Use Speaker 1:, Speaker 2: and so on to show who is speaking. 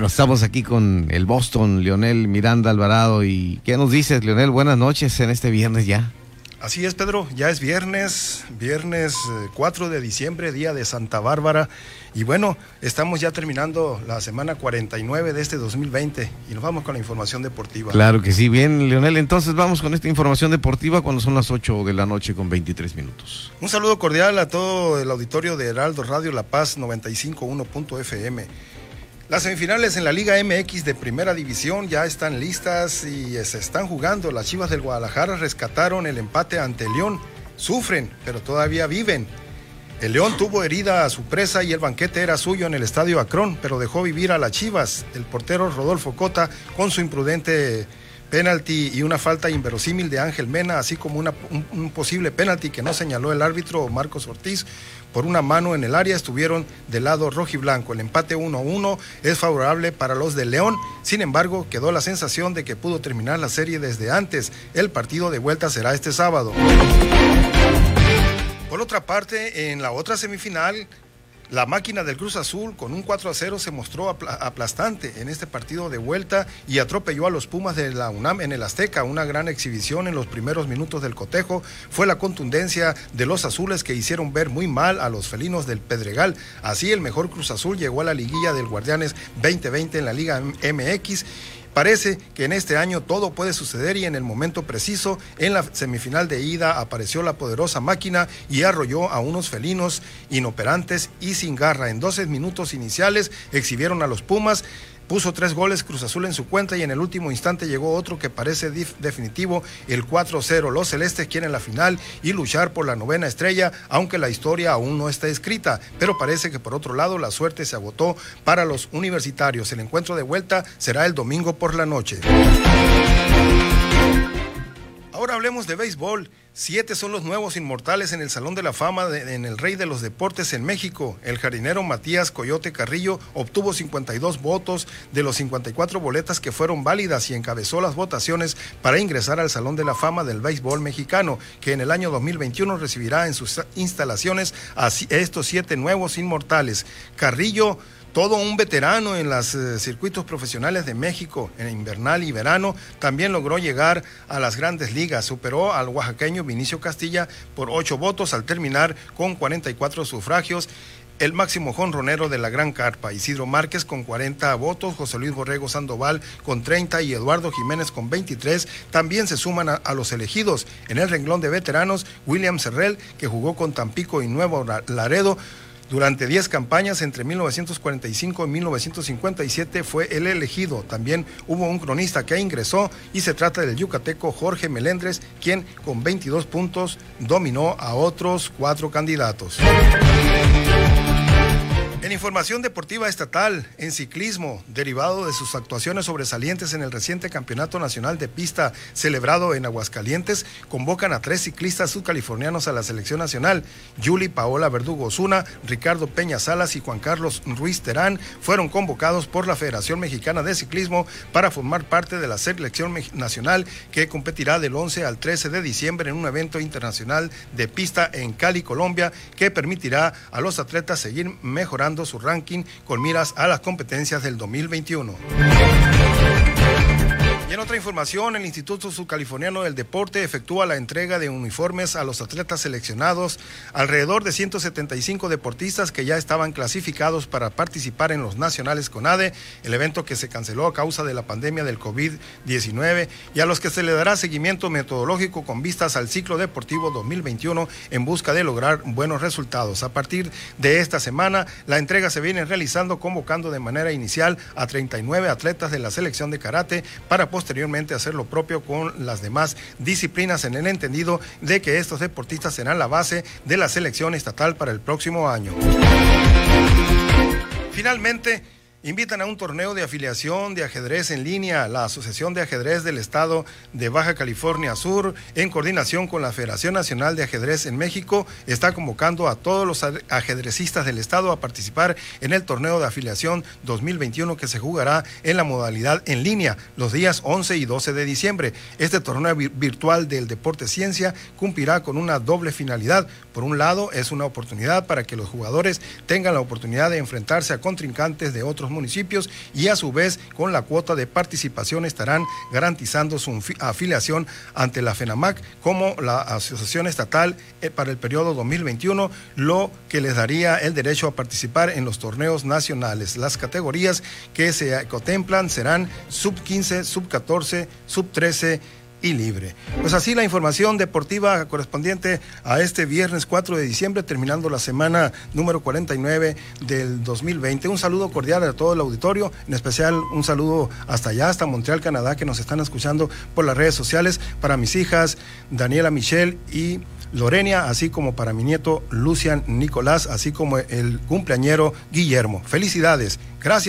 Speaker 1: Bueno, estamos aquí con el Boston, Leonel Miranda Alvarado. ¿Y qué nos dices, Leonel? Buenas noches en este viernes ya.
Speaker 2: Así es, Pedro, ya es viernes, viernes 4 eh, de diciembre, día de Santa Bárbara. Y bueno, estamos ya terminando la semana 49 de este 2020 y nos vamos con la información deportiva.
Speaker 1: Claro que sí, bien, Leonel. Entonces vamos con esta información deportiva cuando son las 8 de la noche con 23 minutos.
Speaker 2: Un saludo cordial a todo el auditorio de Heraldo Radio La Paz 95.1.fm. Las semifinales en la Liga MX de Primera División ya están listas y se están jugando. Las Chivas del Guadalajara rescataron el empate ante León. Sufren, pero todavía viven. El León tuvo herida a su presa y el banquete era suyo en el estadio Acrón, pero dejó vivir a las Chivas. El portero Rodolfo Cota, con su imprudente penalti y una falta inverosímil de Ángel Mena, así como un, un, posible penalti que no señaló el árbitro Marcos Ortiz por una mano en el área, estuvieron del lado rojiblanco. El empate 1-1 es favorable para los de León, sin embargo, quedó la sensación de que pudo terminar la serie desde antes. El partido de vuelta será este sábado. Por otra parte, en la otra semifinal, la máquina del Cruz Azul con un 4 a 0 se mostró aplastante en este partido de vuelta y atropelló a los Pumas de la UNAM en el Azteca. Una gran exhibición en los primeros minutos del cotejo fue la contundencia de los azules que hicieron ver muy mal a los felinos del Pedregal. Así el mejor Cruz Azul llegó a la liguilla del Guardianes 2020 en la Liga MX Parece que en este año todo puede suceder y en el momento preciso, en la semifinal de ida, apareció la poderosa máquina y arrolló a unos felinos inoperantes y sin garra. En 12 minutos iniciales exhibieron a los Pumas Puso tres goles Cruz Azul en su cuenta y en el último instante llegó otro que parece definitivo, el 4-0. Los celestes quieren la final y luchar por la novena estrella, aunque la historia aún no está escrita. Pero parece que por otro lado la suerte se agotó para los universitarios. El encuentro de vuelta será el domingo por la noche. Ahora hablemos de béisbol. Siete son los nuevos inmortales en el Salón de la Fama en el Rey de los Deportes en México. El jardinero Matías Coyote Carrillo obtuvo 52 votos de los 54 boletas que fueron válidas y encabezó las votaciones para ingresar al Salón de la Fama del Béisbol Mexicano, que en el año 2021 recibirá en sus instalaciones a estos siete nuevos inmortales. Carrillo todo un veterano en los eh, circuitos profesionales de México, en invernal y verano, también logró llegar a las grandes ligas. Superó al oaxaqueño Vinicio Castilla por ocho votos al terminar con 44 sufragios. El máximo jonronero de la Gran Carpa, Isidro Márquez con 40 votos, José Luis Borrego Sandoval con 30 y Eduardo Jiménez con 23, también se suman a, a los elegidos. En el renglón de veteranos, William Serrell, que jugó con Tampico y Nuevo Laredo, durante 10 campañas entre 1945 y 1957 fue el elegido. También hubo un cronista que ingresó y se trata del yucateco Jorge Melendres, quien con 22 puntos dominó a otros cuatro candidatos. Información deportiva estatal, en ciclismo, derivado de sus actuaciones sobresalientes en el reciente Campeonato Nacional de Pista celebrado en Aguascalientes, convocan a tres ciclistas subcalifornianos a la selección nacional. Yuli Paola Verdugo Osuna, Ricardo Peña Salas y Juan Carlos Ruiz Terán fueron convocados por la Federación Mexicana de Ciclismo para formar parte de la selección nacional que competirá del 11 al 13 de diciembre en un evento internacional de pista en Cali, Colombia, que permitirá a los atletas seguir mejorando su ranking con miras a las competencias del 2021. Y en otra información, el Instituto Subcaliforniano del Deporte efectúa la entrega de uniformes a los atletas seleccionados, alrededor de 175 deportistas que ya estaban clasificados para participar en los nacionales CONADE, el evento que se canceló a causa de la pandemia del COVID-19 y a los que se le dará seguimiento metodológico con vistas al ciclo deportivo 2021 en busca de lograr buenos resultados. A partir de esta semana, la entrega se viene realizando convocando de manera inicial a 39 atletas de la selección de karate para posteriormente hacer lo propio con las demás disciplinas en el entendido de que estos deportistas serán la base de la selección estatal para el próximo año. Finalmente, Invitan a un torneo de afiliación de ajedrez en línea. La Asociación de Ajedrez del Estado de Baja California Sur, en coordinación con la Federación Nacional de Ajedrez en México, está convocando a todos los ajedrecistas del Estado a participar en el torneo de afiliación 2021 que se jugará en la modalidad en línea los días 11 y 12 de diciembre. Este torneo virtual del deporte ciencia cumplirá con una doble finalidad Por un lado, es una oportunidad para que los jugadores tengan la oportunidad de enfrentarse a contrincantes de otros municipios y a su vez con la cuota de participación estarán garantizando su afiliación ante la FENAMAC como la Asociación Estatal eh, para el periodo 2021, lo que les daría el derecho a participar en los torneos nacionales. Las categorías que se contemplan serán sub 15, sub 14, sub 13 y libre. Pues así la información deportiva correspondiente a este viernes 4 de diciembre, terminando la semana número 49 del 2020. Un saludo cordial a todo el auditorio, en especial un saludo hasta allá, hasta Montreal, Canadá, que nos están escuchando por las redes sociales, para mis hijas Daniela Michelle y Lorenia, así como para mi nieto Lucian Nicolás, así como el cumpleañero Guillermo. Felicidades. Gracias.